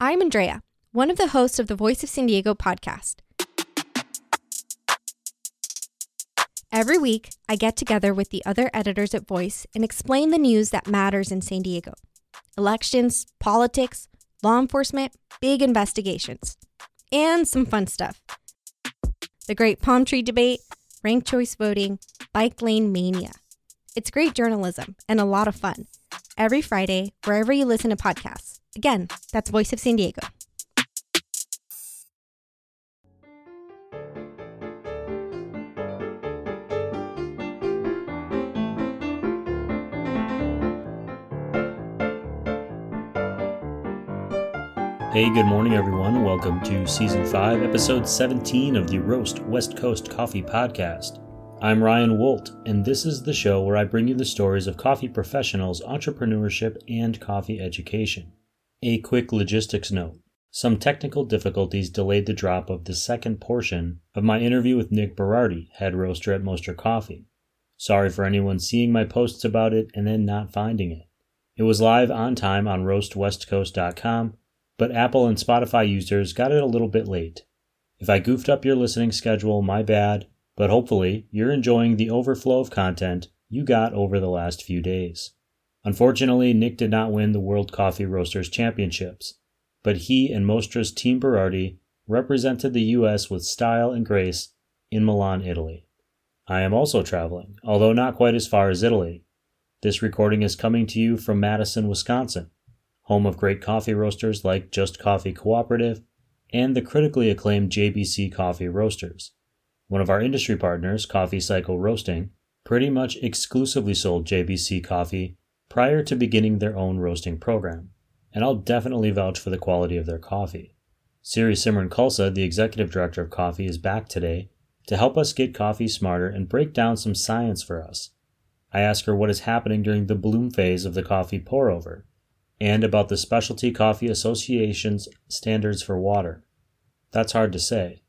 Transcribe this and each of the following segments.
I'm Andrea, one of the hosts of the Voice of San Diego podcast. Every week, I get together with the other editors at Voice and explain the news that matters in San Diego elections, politics, law enforcement, big investigations, and some fun stuff. The Great Palm Tree Debate, ranked choice voting, bike lane mania. It's great journalism and a lot of fun. Every Friday, wherever you listen to podcasts. Again, that's Voice of San Diego. Hey, good morning, everyone. Welcome to Season 5, Episode 17 of the Roast West Coast Coffee Podcast. I'm Ryan Wolt, and this is the show where I bring you the stories of coffee professionals, entrepreneurship, and coffee education. A quick logistics note some technical difficulties delayed the drop of the second portion of my interview with Nick Berardi, head roaster at Mostra Coffee. Sorry for anyone seeing my posts about it and then not finding it. It was live on time on roastwestcoast.com but Apple and Spotify users got it a little bit late. If I goofed up your listening schedule, my bad, but hopefully you're enjoying the overflow of content you got over the last few days. Unfortunately, Nick did not win the World Coffee Roasters Championships, but he and Mostra's Team Berardi represented the U.S. with style and grace in Milan, Italy. I am also traveling, although not quite as far as Italy. This recording is coming to you from Madison, Wisconsin home of great coffee roasters like Just Coffee Cooperative and the critically acclaimed JBC Coffee Roasters. One of our industry partners, Coffee Cycle Roasting, pretty much exclusively sold JBC coffee prior to beginning their own roasting program, and I'll definitely vouch for the quality of their coffee. Siri Simran Khalsa, the executive director of coffee, is back today to help us get coffee smarter and break down some science for us. I ask her what is happening during the bloom phase of the coffee pour over and about the Specialty Coffee Association's standards for water. That's hard to say.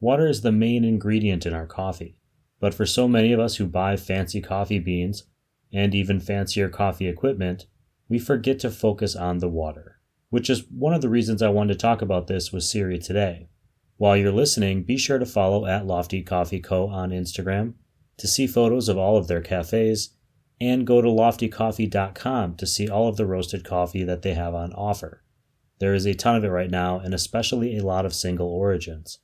Water is the main ingredient in our coffee, but for so many of us who buy fancy coffee beans and even fancier coffee equipment, we forget to focus on the water, which is one of the reasons I wanted to talk about this with Siri today. While you're listening, be sure to follow at Lofty Coffee Co. on Instagram to see photos of all of their cafes and go to loftycoffee.com to see all of the roasted coffee that they have on offer. There is a ton of it right now, and especially a lot of single origins.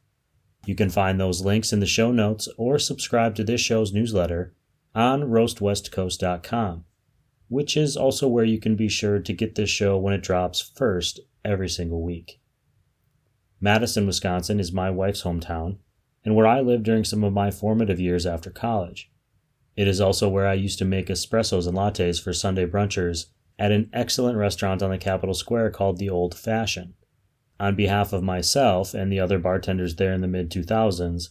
You can find those links in the show notes or subscribe to this show's newsletter on roastwestcoast.com, which is also where you can be sure to get this show when it drops first every single week. Madison, Wisconsin is my wife's hometown and where I lived during some of my formative years after college. It is also where I used to make espressos and lattes for Sunday brunchers at an excellent restaurant on the Capitol Square called the Old Fashion. On behalf of myself and the other bartenders there in the mid 2000s,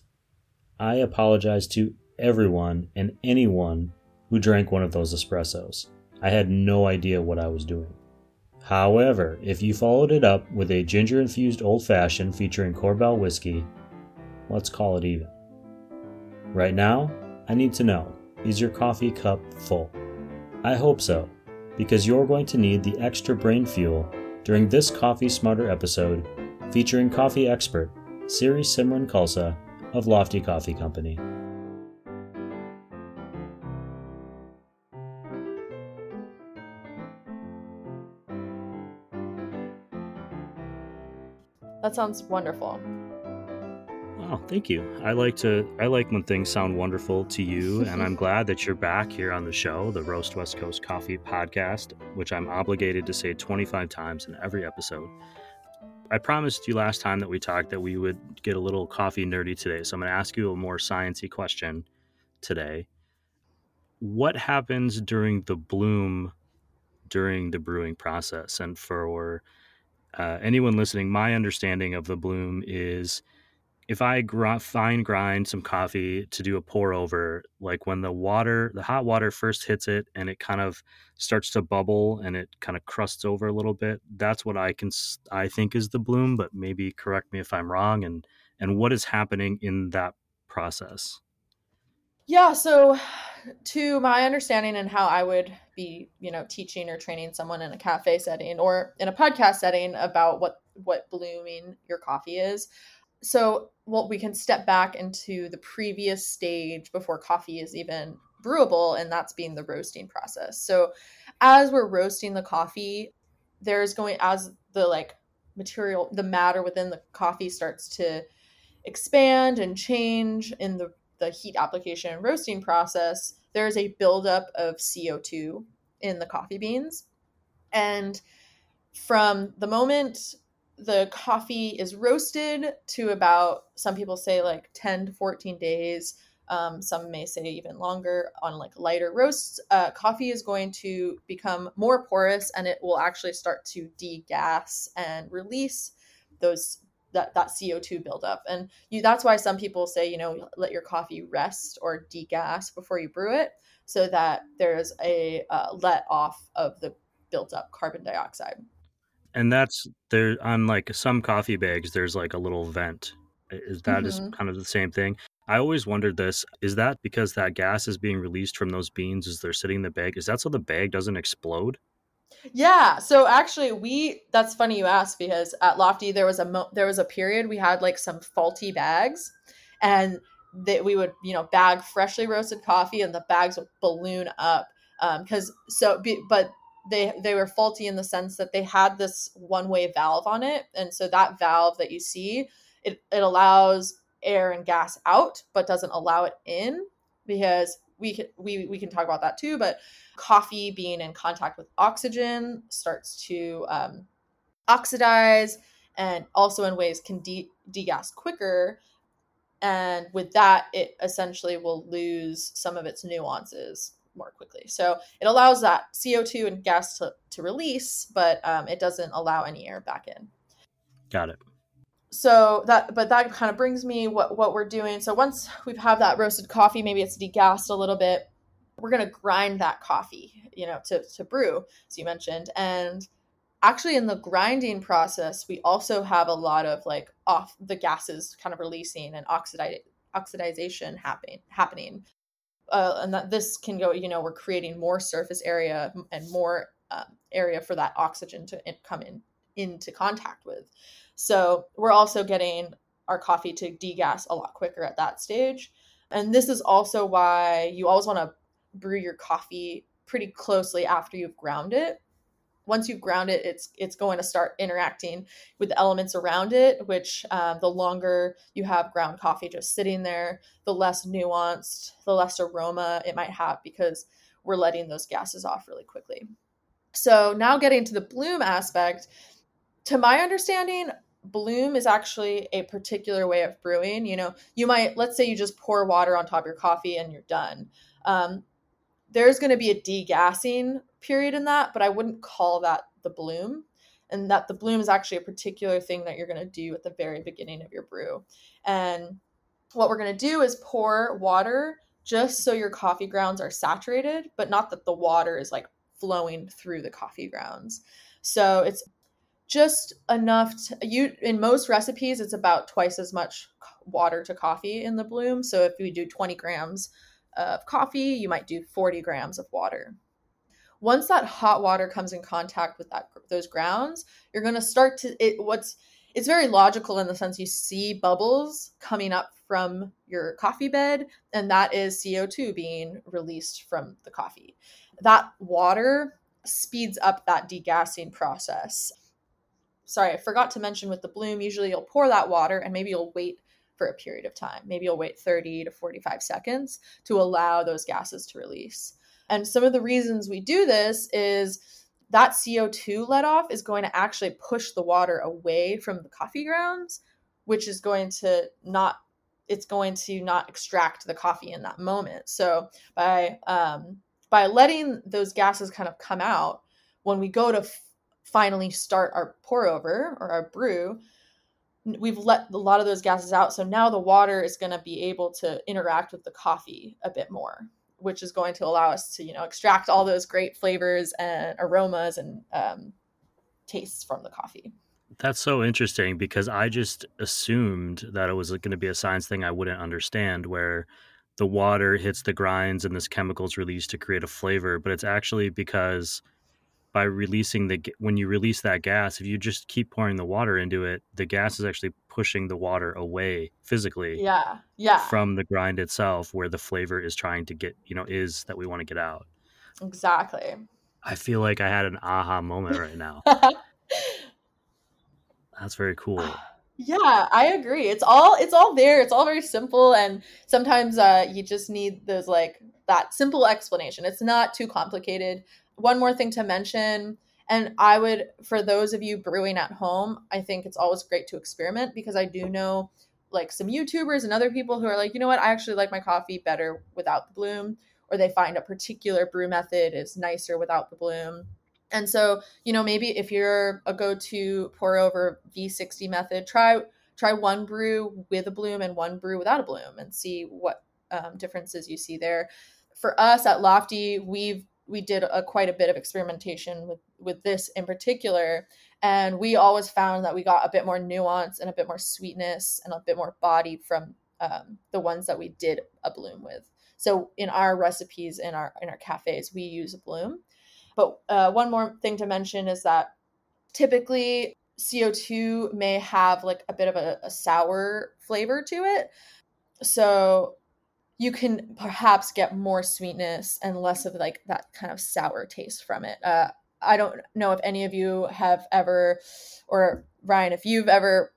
I apologize to everyone and anyone who drank one of those espressos. I had no idea what I was doing. However, if you followed it up with a ginger infused old fashioned featuring Korbel whiskey, let's call it even. Right now, I need to know is your coffee cup full? I hope so, because you're going to need the extra brain fuel during this Coffee Smarter episode featuring coffee expert Siri Simran Khalsa of Lofty Coffee Company. That sounds wonderful. Oh, thank you. I like to I like when things sound wonderful to you, and I'm glad that you're back here on the show, the Roast West Coast Coffee podcast, which I'm obligated to say 25 times in every episode. I promised you last time that we talked that we would get a little coffee nerdy today, so I'm going to ask you a more sciency question today. What happens during the bloom during the brewing process? And for uh, anyone listening, my understanding of the bloom is if I gr- fine grind some coffee to do a pour over, like when the water, the hot water first hits it and it kind of starts to bubble and it kind of crusts over a little bit, that's what I can I think is the bloom. But maybe correct me if I'm wrong. And and what is happening in that process? Yeah, so to my understanding and how I would be, you know, teaching or training someone in a cafe setting or in a podcast setting about what what blooming your coffee is. So, well, we can step back into the previous stage before coffee is even brewable, and that's being the roasting process. So, as we're roasting the coffee, there's going as the like material, the matter within the coffee starts to expand and change in the the heat application and roasting process, there's a buildup of CO2 in the coffee beans. And from the moment the coffee is roasted to about, some people say like 10 to 14 days, um, some may say even longer on like lighter roasts, uh, coffee is going to become more porous and it will actually start to degas and release those that that CO2 buildup. And you that's why some people say, you know, let your coffee rest or degas before you brew it so that there's a uh, let off of the built up carbon dioxide. And that's there on like some coffee bags there's like a little vent. Is that mm-hmm. is kind of the same thing? I always wondered this. Is that because that gas is being released from those beans as they're sitting in the bag? Is that so the bag doesn't explode? Yeah. So actually, we that's funny you asked because at Lofty there was a mo- there was a period we had like some faulty bags, and that we would you know bag freshly roasted coffee and the bags would balloon up because um, so be, but they they were faulty in the sense that they had this one way valve on it. And so that valve that you see it, it allows air and gas out but doesn't allow it in because we can we, we can talk about that too but coffee being in contact with oxygen starts to um, oxidize and also in ways can de- degas quicker. And with that it essentially will lose some of its nuances more quickly. So it allows that co2 and gas to, to release but um, it doesn't allow any air back in. Got it. So that but that kind of brings me what what we're doing. So once we've have that roasted coffee maybe it's degassed a little bit we're going to grind that coffee you know to, to brew as you mentioned. And actually in the grinding process we also have a lot of like off the gases kind of releasing and oxidize, oxidization happening happening uh, and that this can go you know we're creating more surface area and more um, area for that oxygen to come in into contact with so we're also getting our coffee to degas a lot quicker at that stage. And this is also why you always want to brew your coffee pretty closely after you've ground it. Once you've ground it, it's it's going to start interacting with the elements around it. Which um, the longer you have ground coffee just sitting there, the less nuanced, the less aroma it might have because we're letting those gases off really quickly. So now getting to the bloom aspect, to my understanding, bloom is actually a particular way of brewing. You know, you might, let's say you just pour water on top of your coffee and you're done. Um, there's going to be a degassing period in that, but I wouldn't call that the bloom. And that the bloom is actually a particular thing that you're going to do at the very beginning of your brew. And what we're going to do is pour water just so your coffee grounds are saturated, but not that the water is like flowing through the coffee grounds. So it's just enough to, you in most recipes it's about twice as much water to coffee in the bloom so if you do 20 grams of coffee you might do 40 grams of water once that hot water comes in contact with that those grounds you're going to start to it what's it's very logical in the sense you see bubbles coming up from your coffee bed and that is co2 being released from the coffee that water speeds up that degassing process sorry, I forgot to mention with the bloom, usually you'll pour that water and maybe you'll wait for a period of time. Maybe you'll wait 30 to 45 seconds to allow those gases to release. And some of the reasons we do this is that CO2 let off is going to actually push the water away from the coffee grounds, which is going to not it's going to not extract the coffee in that moment. So by um, by letting those gases kind of come out, when we go to finally start our pour over or our brew, we've let a lot of those gases out. So now the water is going to be able to interact with the coffee a bit more, which is going to allow us to, you know, extract all those great flavors and aromas and um, tastes from the coffee. That's so interesting because I just assumed that it was going to be a science thing I wouldn't understand where the water hits the grinds and this chemical is released to create a flavor, but it's actually because by releasing the when you release that gas, if you just keep pouring the water into it, the gas is actually pushing the water away physically. Yeah. Yeah. From the grind itself where the flavor is trying to get, you know, is that we want to get out. Exactly. I feel like I had an aha moment right now. That's very cool. Yeah, I agree. It's all it's all there. It's all very simple and sometimes uh you just need those like that simple explanation. It's not too complicated. One more thing to mention and I would for those of you brewing at home, I think it's always great to experiment because I do know like some YouTubers and other people who are like, "You know what? I actually like my coffee better without the bloom." Or they find a particular brew method is nicer without the bloom and so, you know, maybe if you're a go-to pour over V60 method, try try one brew with a bloom and one brew without a bloom and see what um, differences you see there. For us at Lofty, we've we did a, quite a bit of experimentation with with this in particular, and we always found that we got a bit more nuance and a bit more sweetness and a bit more body from um, the ones that we did a bloom with. So in our recipes in our in our cafes, we use a bloom but uh, one more thing to mention is that typically CO2 may have like a bit of a, a sour flavor to it. So you can perhaps get more sweetness and less of like that kind of sour taste from it. Uh, I don't know if any of you have ever, or Ryan, if you've ever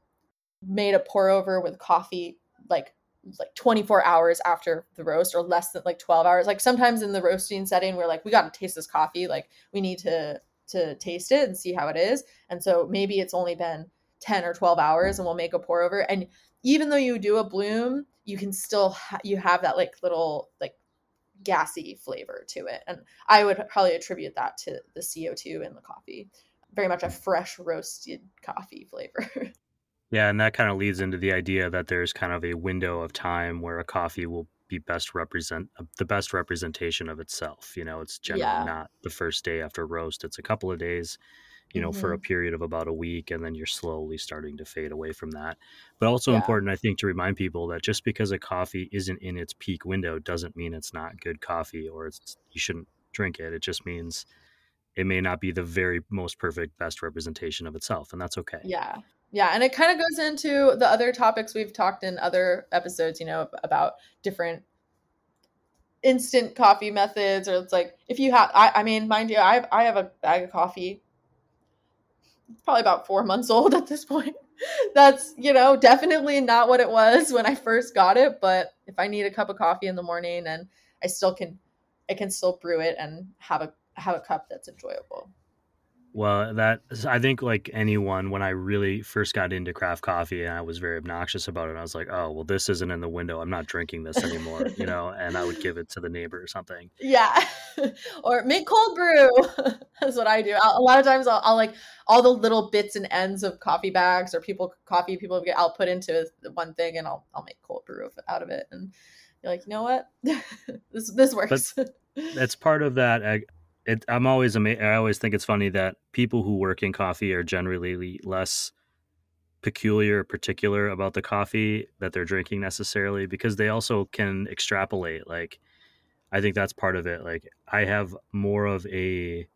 made a pour over with coffee like like 24 hours after the roast or less than like 12 hours. Like sometimes in the roasting setting we're like we got to taste this coffee. Like we need to to taste it and see how it is. And so maybe it's only been 10 or 12 hours and we'll make a pour over. And even though you do a bloom you can still ha- you have that like little like gassy flavor to it and i would probably attribute that to the co2 in the coffee very much a fresh roasted coffee flavor Yeah, and that kind of leads into the idea that there's kind of a window of time where a coffee will be best represent uh, the best representation of itself. You know, it's generally yeah. not the first day after roast; it's a couple of days. You know, mm-hmm. for a mm-hmm. period of about a week, and then you're slowly starting to fade away from that. But also yeah. important, I think, to remind people that just because a coffee isn't in its peak window doesn't mean it's not good coffee or it's you shouldn't drink it. It just means it may not be the very most perfect best representation of itself and that's okay yeah yeah and it kind of goes into the other topics we've talked in other episodes you know about different instant coffee methods or it's like if you have I, I mean mind you I have, I have a bag of coffee probably about four months old at this point. That's you know definitely not what it was when i first got it but if i need a cup of coffee in the morning and i still can i can still brew it and have a have a cup that's enjoyable well, that I think like anyone, when I really first got into craft coffee and I was very obnoxious about it, I was like, "Oh, well, this isn't in the window. I'm not drinking this anymore," you know. And I would give it to the neighbor or something. Yeah, or make cold brew. That's what I do. I'll, a lot of times, I'll, I'll, like all the little bits and ends of coffee bags or people coffee people get. I'll put into one thing and I'll I'll make cold brew out of it. And you're like, you know what, this this works. But that's part of that eh, it, I'm always amazed. I always think it's funny that people who work in coffee are generally less peculiar, particular about the coffee that they're drinking necessarily because they also can extrapolate. Like, I think that's part of it. Like, I have more of a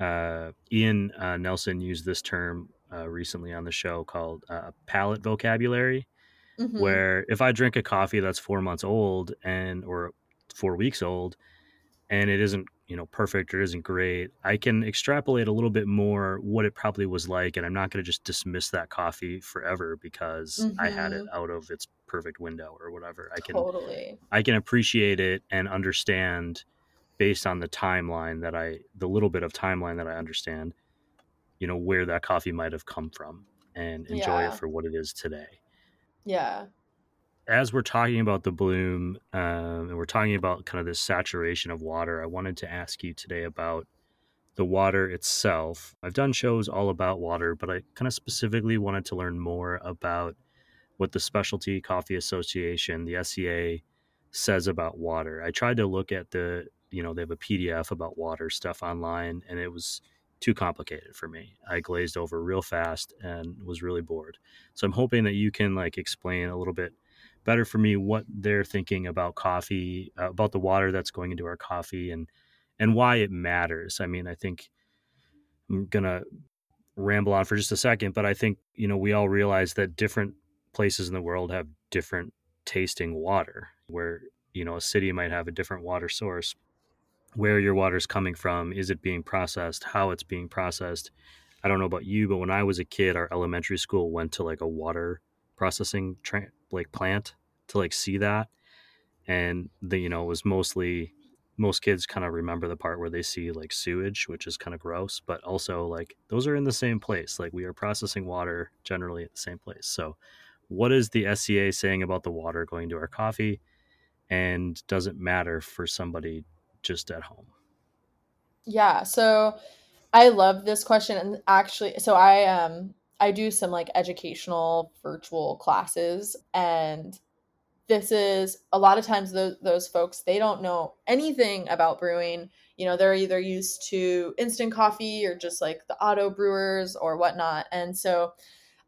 uh, Ian uh, Nelson used this term uh, recently on the show called uh, palate vocabulary, mm-hmm. where if I drink a coffee that's four months old and or four weeks old, and it isn't you know perfect or isn't great i can extrapolate a little bit more what it probably was like and i'm not going to just dismiss that coffee forever because mm-hmm. i had it mm-hmm. out of its perfect window or whatever i can totally i can appreciate it and understand based on the timeline that i the little bit of timeline that i understand you know where that coffee might have come from and enjoy yeah. it for what it is today yeah as we're talking about the bloom um, and we're talking about kind of this saturation of water, I wanted to ask you today about the water itself. I've done shows all about water, but I kind of specifically wanted to learn more about what the Specialty Coffee Association, the SCA, says about water. I tried to look at the, you know, they have a PDF about water stuff online, and it was too complicated for me. I glazed over real fast and was really bored. So I'm hoping that you can like explain a little bit better for me what they're thinking about coffee, uh, about the water that's going into our coffee, and and why it matters. I mean, I think I'm gonna ramble on for just a second, but I think you know we all realize that different places in the world have different tasting water. Where you know a city might have a different water source. Where your water is coming from, is it being processed? How it's being processed? I don't know about you, but when I was a kid, our elementary school went to like a water processing tra- like plant to like see that, and the you know it was mostly most kids kind of remember the part where they see like sewage, which is kind of gross, but also like those are in the same place. Like we are processing water generally at the same place. So, what is the SCA saying about the water going to our coffee? And does it matter for somebody just at home? Yeah. So, I love this question, and actually, so I um I do some like educational virtual classes, and this is a lot of times those, those folks they don't know anything about brewing. You know they're either used to instant coffee or just like the auto brewers or whatnot. And so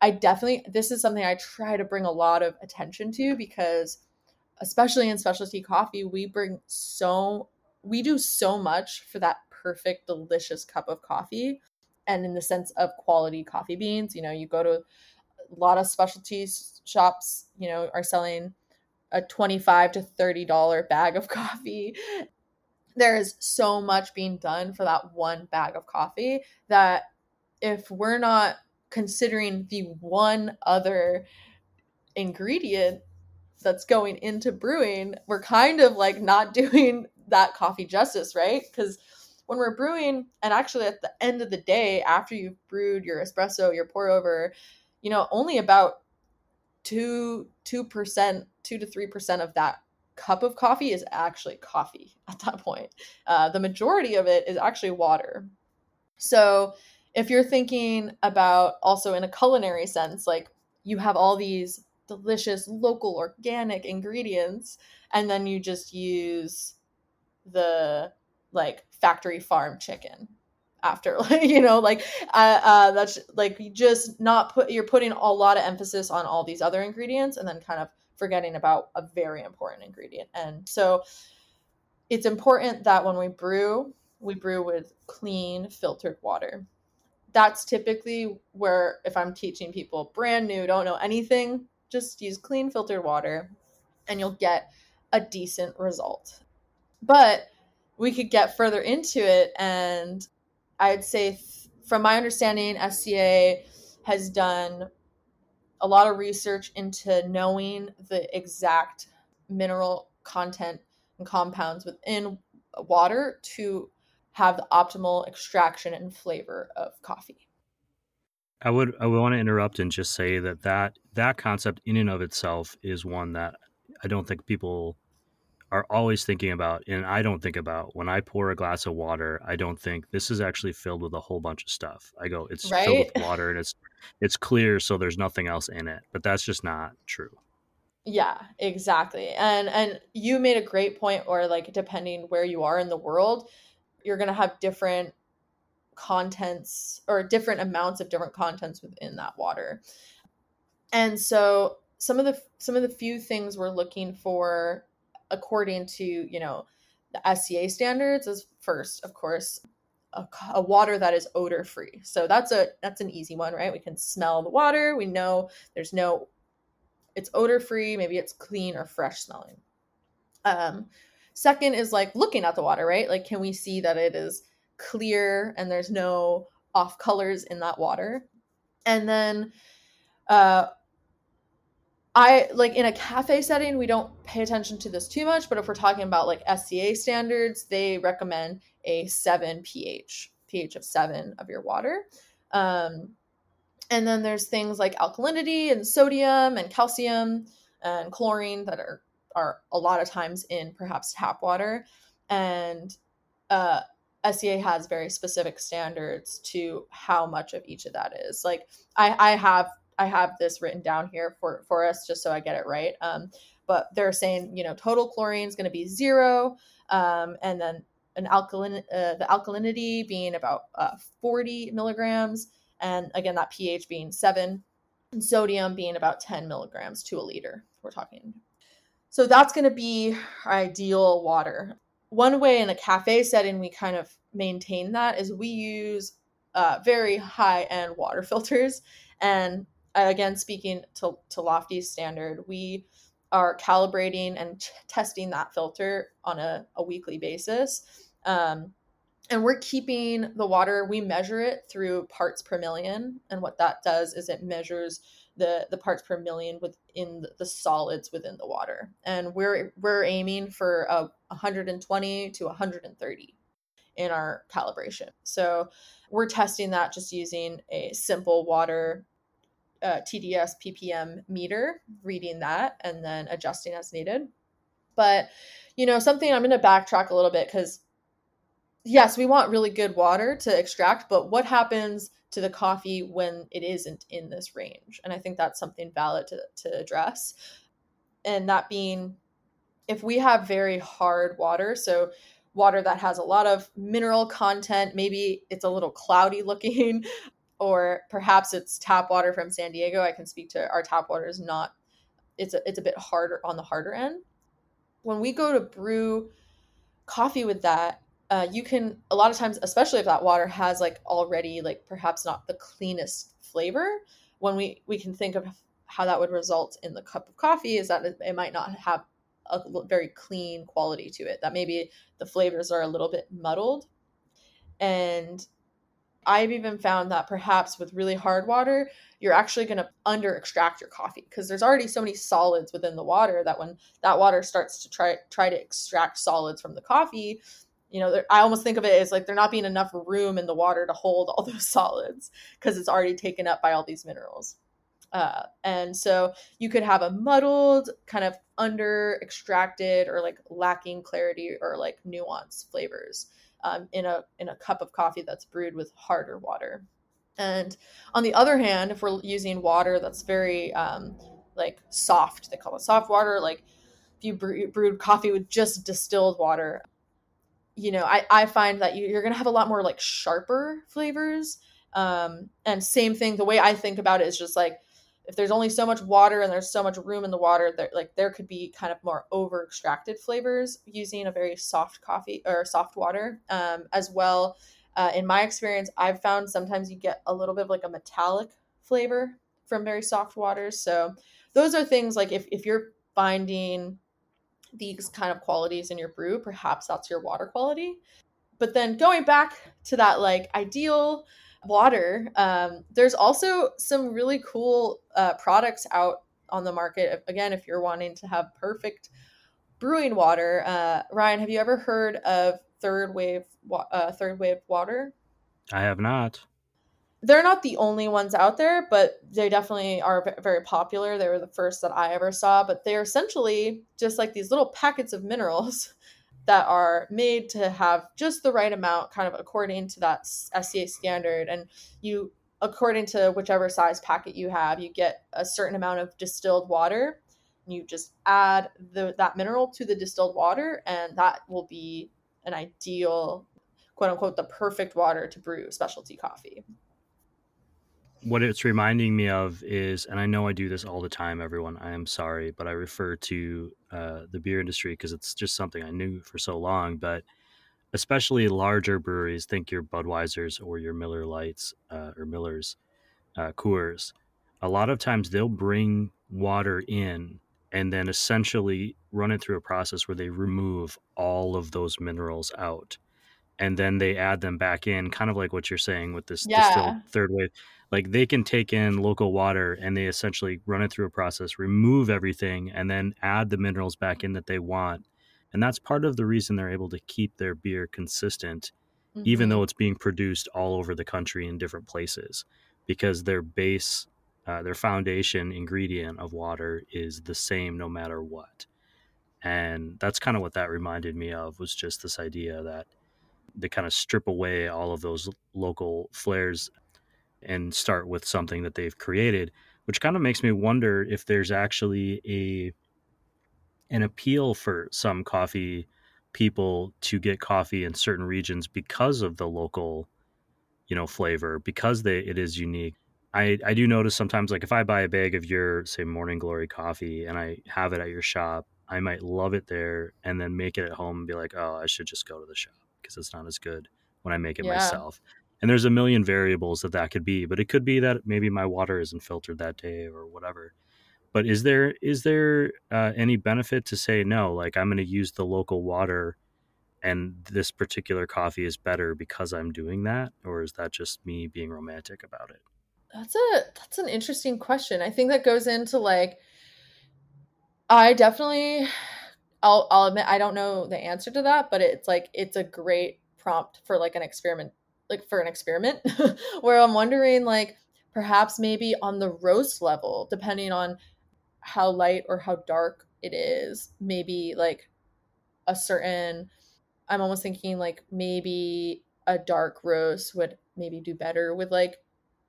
i definitely this is something i try to bring a lot of attention to because especially in specialty coffee we bring so we do so much for that perfect delicious cup of coffee and in the sense of quality coffee beans you know you go to a lot of specialty shops you know are selling a 25 to 30 dollar bag of coffee. There is so much being done for that one bag of coffee that if we're not considering the one other ingredient that's going into brewing we're kind of like not doing that coffee justice right? Because when we're brewing and actually at the end of the day after you've brewed your espresso your pour over you know only about two two percent, two to three percent of that cup of coffee is actually coffee at that point. Uh, the majority of it is actually water. So if you're thinking about also in a culinary sense, like you have all these delicious local organic ingredients, and then you just use the like factory farm chicken after like you know like uh, uh that's like you just not put you're putting a lot of emphasis on all these other ingredients and then kind of forgetting about a very important ingredient. And so it's important that when we brew we brew with clean filtered water. That's typically where if i'm teaching people brand new don't know anything just use clean filtered water and you'll get a decent result. But we could get further into it and I'd say, from my understanding, SCA has done a lot of research into knowing the exact mineral content and compounds within water to have the optimal extraction and flavor of coffee. I would I would want to interrupt and just say that that that concept in and of itself is one that I don't think people are always thinking about, and I don't think about when I pour a glass of water. I don't think this is actually filled with a whole bunch of stuff. I go, it's right? filled with water and it's it's clear, so there's nothing else in it. But that's just not true. Yeah, exactly. And and you made a great point. Or like depending where you are in the world, you're gonna have different contents or different amounts of different contents within that water. And so some of the some of the few things we're looking for according to you know the SCA standards is first, of course, a, a, water that is odor free. So that's a that's an easy one, right? We can smell the water. We know there's no it's odor free. Maybe it's clean or fresh smelling. Um, second is like looking at the water, right? Like, can we see that it is clear and there's no off colors in that water? And then uh, I like in a cafe setting, we don't pay attention to this too much, but if we're talking about like SCA standards, they recommend a 7 pH, pH of 7 of your water. Um, and then there's things like alkalinity and sodium and calcium and chlorine that are are a lot of times in perhaps tap water. And uh, SCA has very specific standards to how much of each of that is. Like I, I have I have this written down here for for us just so I get it right. Um, but they're saying you know total chlorine is going to be zero, um, and then an alkaline uh, the alkalinity being about uh, 40 milligrams, and again that pH being seven. and sodium being about 10 milligrams to a liter. We're talking. So that's going to be ideal water. One way in a cafe setting we kind of maintain that is we use uh, very high end water filters. And again, speaking to, to Lofty's standard, we are calibrating and t- testing that filter on a, a weekly basis. Um, and we're keeping the water, we measure it through parts per million. And what that does is it measures the, the parts per million within the solids within the water. And we're, we're aiming for a 120 to 130 in our calibration. So we're testing that just using a simple water uh, TDS ppm meter, reading that and then adjusting as needed. But, you know, something I'm going to backtrack a little bit because, yes, we want really good water to extract, but what happens to the coffee when it isn't in this range? And I think that's something valid to, to address. And that being, if we have very hard water, so water that has a lot of mineral content. Maybe it's a little cloudy looking, or perhaps it's tap water from San Diego. I can speak to our tap water is not it's a it's a bit harder on the harder end. When we go to brew coffee with that, uh, you can a lot of times, especially if that water has like already like perhaps not the cleanest flavor. When we we can think of how that would result in the cup of coffee is that it, it might not have a very clean quality to it that maybe the flavors are a little bit muddled and i've even found that perhaps with really hard water you're actually going to under extract your coffee because there's already so many solids within the water that when that water starts to try try to extract solids from the coffee you know i almost think of it as like there not being enough room in the water to hold all those solids because it's already taken up by all these minerals. Uh, and so you could have a muddled, kind of under extracted or like lacking clarity or like nuance flavors um, in a in a cup of coffee that's brewed with harder water. And on the other hand, if we're using water that's very um, like soft, they call it soft water. Like if you brew, brewed coffee with just distilled water, you know, I, I find that you, you're going to have a lot more like sharper flavors. Um, and same thing, the way I think about it is just like if there's only so much water and there's so much room in the water there like there could be kind of more over extracted flavors using a very soft coffee or soft water. Um, as well uh, in my experience i've found sometimes you get a little bit of like a metallic flavor from very soft waters so those are things like if, if you're finding these kind of qualities in your brew perhaps that's your water quality. But then going back to that like ideal water. Um, there's also some really cool uh, products out on the market. Again, if you're wanting to have perfect brewing water, uh, Ryan, have you ever heard of third wave uh, third wave water? I have not. They're not the only ones out there, but they definitely are very popular. They were the first that I ever saw, but they're essentially just like these little packets of minerals that are made to have just the right amount, kind of according to that SCA standard. And you, according to whichever size packet you have, you get a certain amount of distilled water. You just add the, that mineral to the distilled water, and that will be an ideal, quote unquote, the perfect water to brew specialty coffee what it's reminding me of is, and I know I do this all the time, everyone. I am sorry, but I refer to uh, the beer industry because it's just something I knew for so long. But especially larger breweries, think your Budweisers or your Miller Lights uh, or Miller's uh, Coors. A lot of times they'll bring water in and then essentially run it through a process where they remove all of those minerals out and then they add them back in, kind of like what you're saying with this yeah. distilled third wave. Like they can take in local water and they essentially run it through a process, remove everything, and then add the minerals back in that they want. And that's part of the reason they're able to keep their beer consistent, mm-hmm. even though it's being produced all over the country in different places, because their base, uh, their foundation ingredient of water is the same no matter what. And that's kind of what that reminded me of was just this idea that they kind of strip away all of those local flares and start with something that they've created which kind of makes me wonder if there's actually a an appeal for some coffee people to get coffee in certain regions because of the local you know flavor because they it is unique. I, I do notice sometimes like if I buy a bag of your say morning glory coffee and I have it at your shop, I might love it there and then make it at home and be like, oh, I should just go to the shop because it's not as good when I make it Yeah. myself. And there's a million variables that that could be, but it could be that maybe my water isn't filtered that day or whatever. But is there is there uh, any benefit to say no? Like I'm going to use the local water, and this particular coffee is better because I'm doing that, or is that just me being romantic about it? That's a that's an interesting question. I think that goes into like I definitely I'll I'll admit I don't know the answer to that, but it's like it's a great prompt for like an experiment like for an experiment where I'm wondering like perhaps maybe on the roast level depending on how light or how dark it is, maybe like a certain I'm almost thinking like maybe a dark roast would maybe do better with like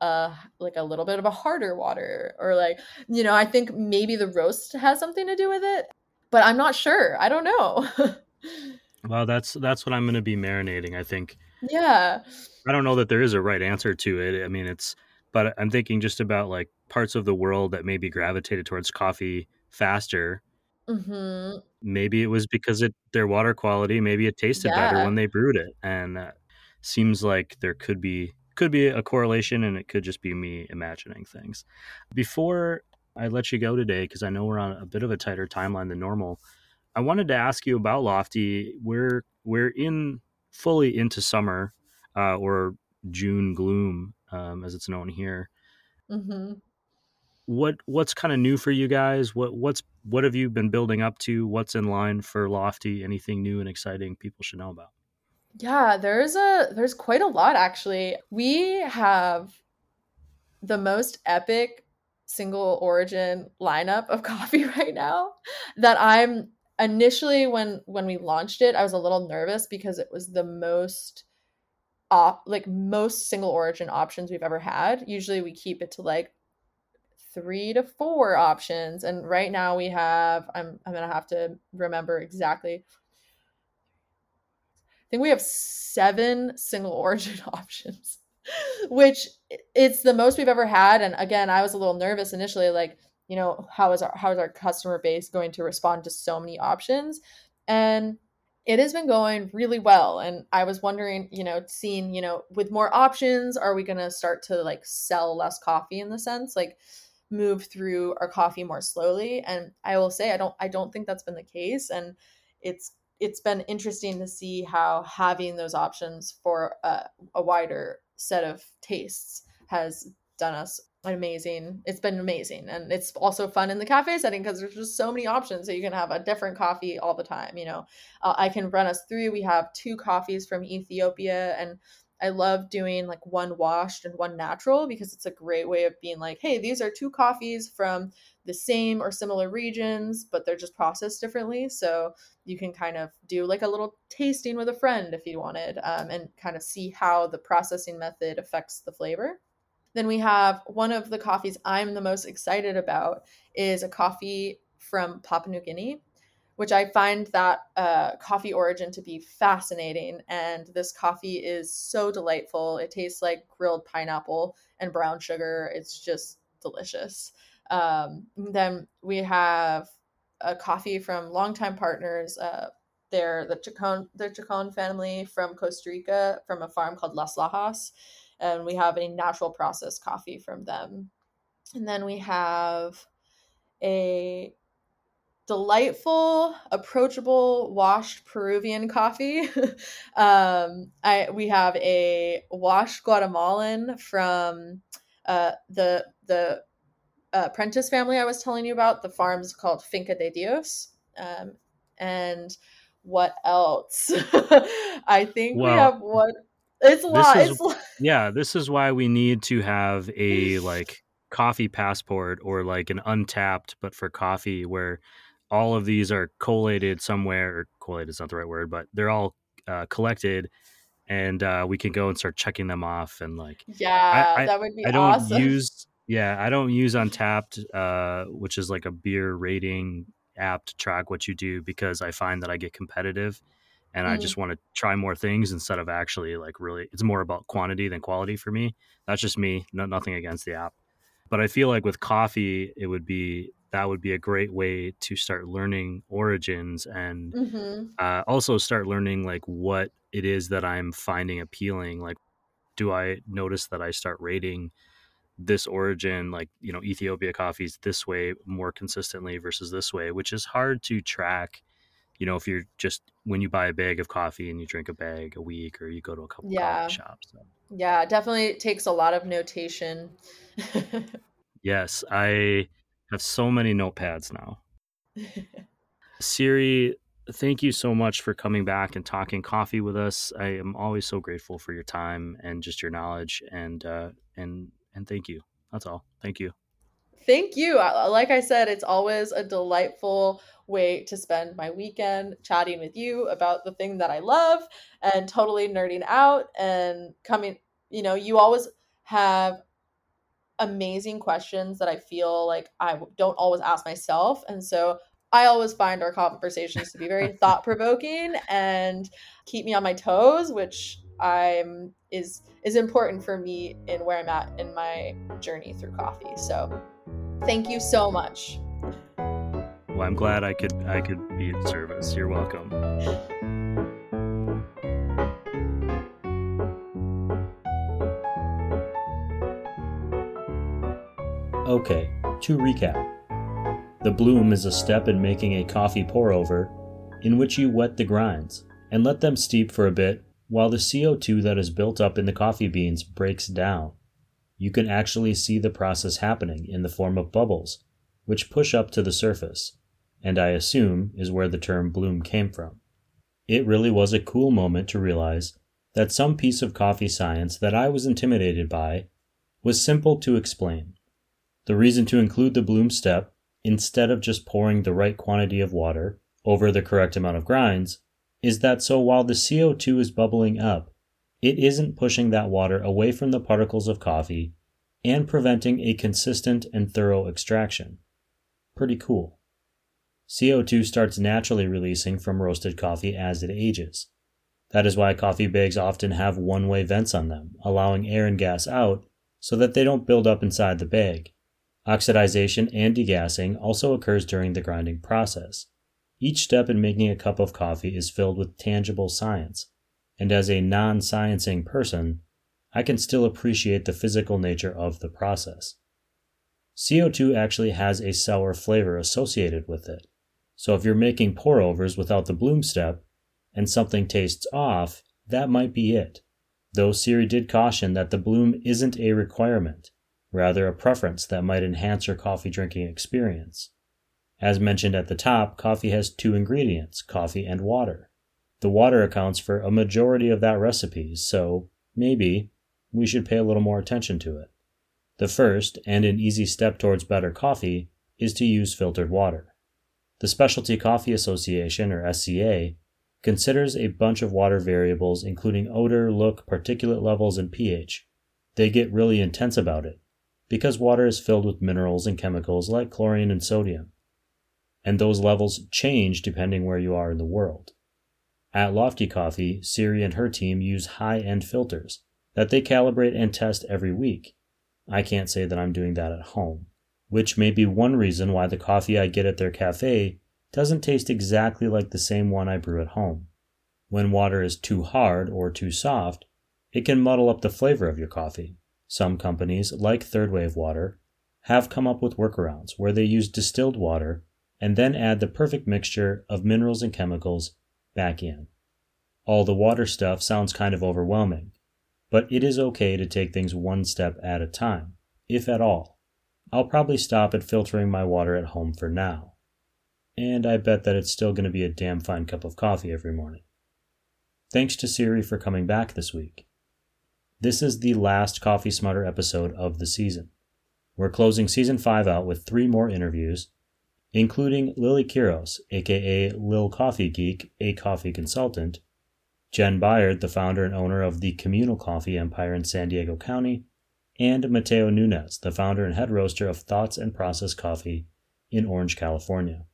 uh like a little bit of a harder water or like you know i think maybe the roast has something to do with it but i'm not sure i don't know Well, that's that's what I'm going to be marinating. I think yeah I don't know that there is a right answer to it. I mean, it's but I'm thinking just about like parts of the world that maybe gravitated towards coffee faster. hmm Maybe it was because it their water quality. Maybe it tasted better when they brewed it, and uh, seems like there could be could be a correlation, and it could just be me imagining things. Before I let you go today, because I know we're on a bit of a tighter timeline than normal, I wanted to ask you about Lofty. We're we're in fully into summer, uh, or June gloom, um, as it's known here. hmm What what's kind of new for you guys? What what's what have you been building up to? What's in line for Lofty? Anything new and exciting people should know about? yeah there's a there's quite a lot actually we have the most epic single origin lineup of coffee right now that i'm initially when when we launched it i was a little nervous because it was the most op like most single origin options we've ever had. Usually we keep it to like three to four options and right now we have i'm i'm gonna have to remember exactly. I think we have seven single origin options, which it's the most we've ever had. And again, I was a little nervous initially, like, you know, how is our how is our customer base going to respond to so many options? And it has been going really well. And I was wondering, you know, seeing, you know, with more options, are we gonna start to like sell less coffee in the sense? Like move through our coffee more slowly. And I will say I don't I don't think that's been the case. And it's it's been interesting to see how having those options for a, a wider set of tastes has done us amazing. It's been amazing, and it's also fun in the cafe setting because there's just so many options. So you can have a different coffee all the time. You know, uh, I can run us through. We have two coffees from Ethiopia, and I love doing like one washed and one natural because it's a great way of being like, hey, these are two coffees from the same or similar regions, but they're just processed differently. So you can kind of do like a little tasting with a friend if you wanted um, and kind of see how the processing method affects the flavor. Then we have one of the coffees I'm the most excited about is a coffee from Papua New Guinea, which I find that uh, coffee origin to be fascinating. And this coffee is so delightful. It tastes like grilled pineapple and brown sugar. It's just delicious. Um, then we have a coffee from longtime partners. Uh, they're the Chacon, the Chacon family from Costa Rica from a farm called Las Lajas. And we have a natural process coffee from them. And then we have a delightful, approachable, washed Peruvian coffee. um, I we have a washed Guatemalan from uh, the the uh, Prentice family I was telling you about. The farm's called Finca de Dios. Um, and what else? I think we have one. It's a lot. is- It's a lot. Yeah, this is why we need to have a like coffee passport or like an Untappd but for coffee where all of these are collated somewhere or collated is not the right word but they're all uh, collected and uh, we can go and start checking them off and like Yeah, I- that would be I don't awesome. use yeah, I don't use Untappd, uh, which is like a beer rating app to track what you do because I find that I get competitive and mm-hmm. I just want to try more things instead of actually like really. It's more about quantity than quality for me. That's just me. No, nothing against the app, but I feel like with coffee, it would be that would be a great way to start learning origins and mm-hmm. uh, also start learning like what it is that I'm finding appealing. Like, do I notice that I start rating this origin, like you know Ethiopia coffees, this way more consistently versus this way, which is hard to track you know, if you're just when you buy a bag of coffee and you drink a bag a week or you go to a couple yeah. coffee shops. So. Yeah, definitely takes a lot of notation. yes, I have so many notepads now. Siri, thank you so much for coming back and talking coffee with us. I am always so grateful for your time and just your knowledge and uh and and thank you. That's all. Thank you. Thank you. Like I said, it's always a delightful way to spend my weekend chatting with you about the thing that I love and totally nerding out and coming, you know, you always have amazing questions that I feel like I don't always ask myself. And so I always find our conversations to be very thought provoking and keep me on my toes, which I'm is is important for me in where I'm at in my journey through coffee. So thank you so much. Well, I'm glad I could I could be in service. You're welcome. Okay, to recap. The bloom is a step in making a coffee pour over in which you wet the grinds and let them steep for a bit while the CO2 that is built up in the coffee beans breaks down. You can actually see the process happening in the form of bubbles, which push up to the surface and I assume is where the term bloom came from. It really was a cool moment to realize that some piece of coffee science that I was intimidated by was simple to explain. The reason to include the bloom step, instead of just pouring the right quantity of water over the correct amount of grinds, is that so while the CO2 is bubbling up, it isn't pushing that water away from the particles of coffee and preventing a consistent and thorough extraction. Pretty cool. CO2 starts naturally releasing from roasted coffee as it ages. That is why coffee bags often have one way vents on them, allowing air and gas out so that they don't build up inside the bag. Oxidization and degassing also occurs during the grinding process. Each step in making a cup of coffee is filled with tangible science, and as a non sciencing person, I can still appreciate the physical nature of the process. CO2 actually has a sour flavor associated with it. So if you're making pour overs without the bloom step and something tastes off, that might be it. Though Siri did caution that the bloom isn't a requirement, rather a preference that might enhance your coffee drinking experience. As mentioned at the top, coffee has two ingredients, coffee and water. The water accounts for a majority of that recipe, so maybe we should pay a little more attention to it. The first, and an easy step towards better coffee, is to use filtered water. The Specialty Coffee Association, or SCA, considers a bunch of water variables, including odor, look, particulate levels, and pH. They get really intense about it, because water is filled with minerals and chemicals like chlorine and sodium. And those levels change depending where you are in the world. At Lofty Coffee, Siri and her team use high end filters that they calibrate and test every week. I can't say that I'm doing that at home which may be one reason why the coffee I get at their cafe doesn't taste exactly like the same one I brew at home. When water is too hard or too soft, it can muddle up the flavor of your coffee. Some companies, like Third Wave Water, have come up with workarounds where they use distilled water and then add the perfect mixture of minerals and chemicals back in. All the water stuff sounds kind of overwhelming, but it is okay to take things one step at a time, if at all. I'll probably stop at filtering my water at home for now. And I bet that it's still going to be a damn fine cup of coffee every morning. Thanks to Siri for coming back this week. This is the last Coffee Smarter episode of the season. We're closing season 5 out with three more interviews, including Lily Quiros, aka Lil Coffee Geek, a coffee consultant, Jen Byard, the founder and owner of the Communal Coffee Empire in San Diego County, and Mateo Nunez, the founder and head roaster of Thoughts and Process Coffee in Orange, California.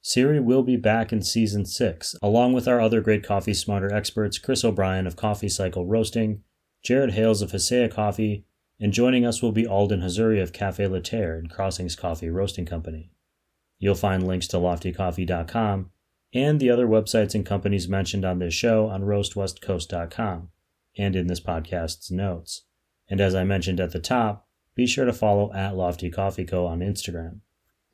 Siri will be back in season 6, along with our other great Coffee Smarter experts Chris O'Brien of Coffee Cycle Roasting, Jared Hales of Hasea Coffee, and joining us will be Alden Hazuri of Cafe Laterre and Crossings Coffee Roasting Company. You'll find links to loftycoffee.com and the other websites and companies mentioned on this show on roastwestcoast.com and in this podcast's notes. And as I mentioned at the top, be sure to follow at Lofty Coffee Co. on Instagram.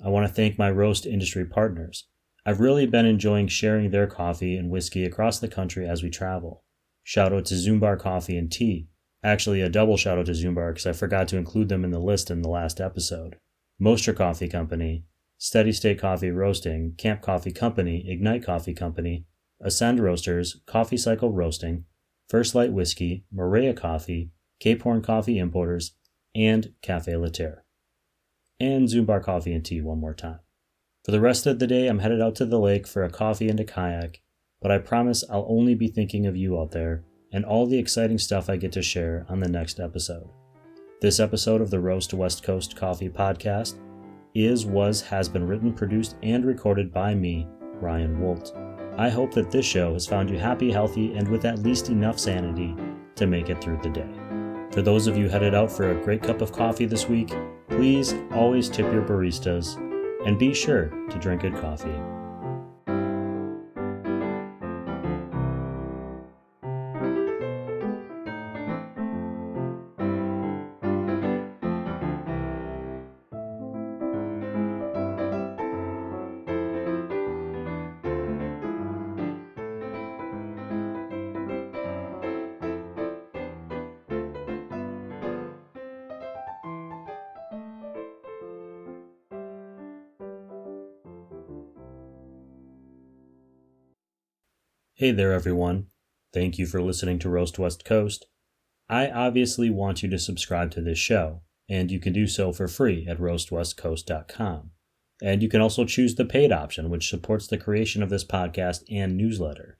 I want to thank my roast industry partners. I've really been enjoying sharing their coffee and whiskey across the country as we travel. Shout out to Zumbar Coffee and Tea. Actually, a double shout out to Zumbar because I forgot to include them in the list in the last episode. Mostra Coffee Company, Steady State Coffee Roasting, Camp Coffee Company, Ignite Coffee Company, Ascend Roasters, Coffee Cycle Roasting, First Light Whiskey, Maria Coffee, Cape Horn Coffee Importers, and Cafe Laterre and Zumbar coffee and tea one more time. For the rest of the day, I'm headed out to the lake for a coffee and a kayak, but I promise I'll only be thinking of you out there and all the exciting stuff I get to share on the next episode. This episode of the Roast West Coast Coffee Podcast is, was, has been written, produced, and recorded by me, Ryan Wolt. I hope that this show has found you happy, healthy, and with at least enough sanity to make it through the day. For those of you headed out for a great cup of coffee this week, please always tip your baristas and be sure to drink good coffee. Hey there, everyone. Thank you for listening to Roast West Coast. I obviously want you to subscribe to this show, and you can do so for free at roastwestcoast.com. And you can also choose the paid option, which supports the creation of this podcast and newsletter.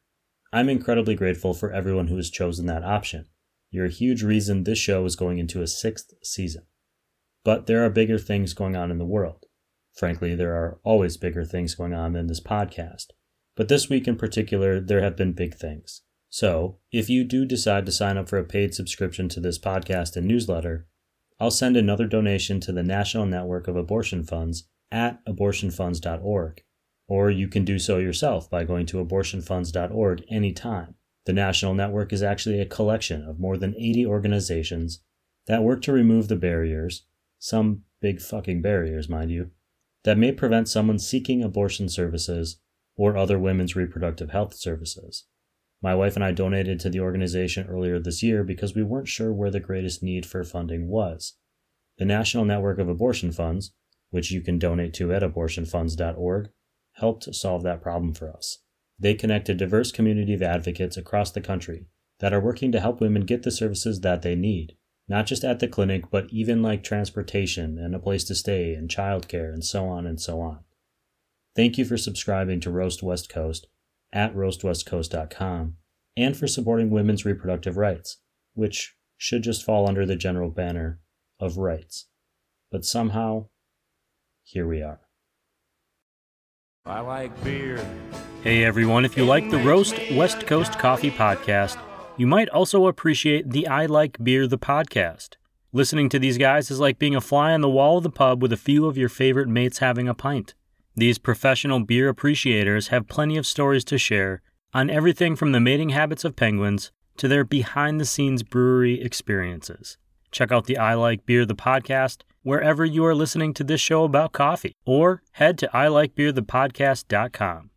I'm incredibly grateful for everyone who has chosen that option. You're a huge reason this show is going into a sixth season. But there are bigger things going on in the world. Frankly, there are always bigger things going on than this podcast. But this week in particular, there have been big things. So, if you do decide to sign up for a paid subscription to this podcast and newsletter, I'll send another donation to the National Network of Abortion Funds at abortionfunds.org. Or you can do so yourself by going to abortionfunds.org anytime. The National Network is actually a collection of more than 80 organizations that work to remove the barriers, some big fucking barriers, mind you, that may prevent someone seeking abortion services or other women's reproductive health services. My wife and I donated to the organization earlier this year because we weren't sure where the greatest need for funding was. The National Network of Abortion Funds, which you can donate to at abortionfunds.org, helped solve that problem for us. They connect a diverse community of advocates across the country that are working to help women get the services that they need, not just at the clinic, but even like transportation and a place to stay and childcare and so on and so on. Thank you for subscribing to Roast West Coast at roastwestcoast.com and for supporting women's reproductive rights, which should just fall under the general banner of rights. But somehow, here we are. I like beer. Hey everyone, if you like the Roast West Coast Coffee podcast, you might also appreciate the I Like Beer the podcast. Listening to these guys is like being a fly on the wall of the pub with a few of your favorite mates having a pint. These professional beer appreciators have plenty of stories to share on everything from the mating habits of penguins to their behind the scenes brewery experiences. Check out the I Like Beer the podcast wherever you are listening to this show about coffee, or head to ilikebeerthepodcast.com.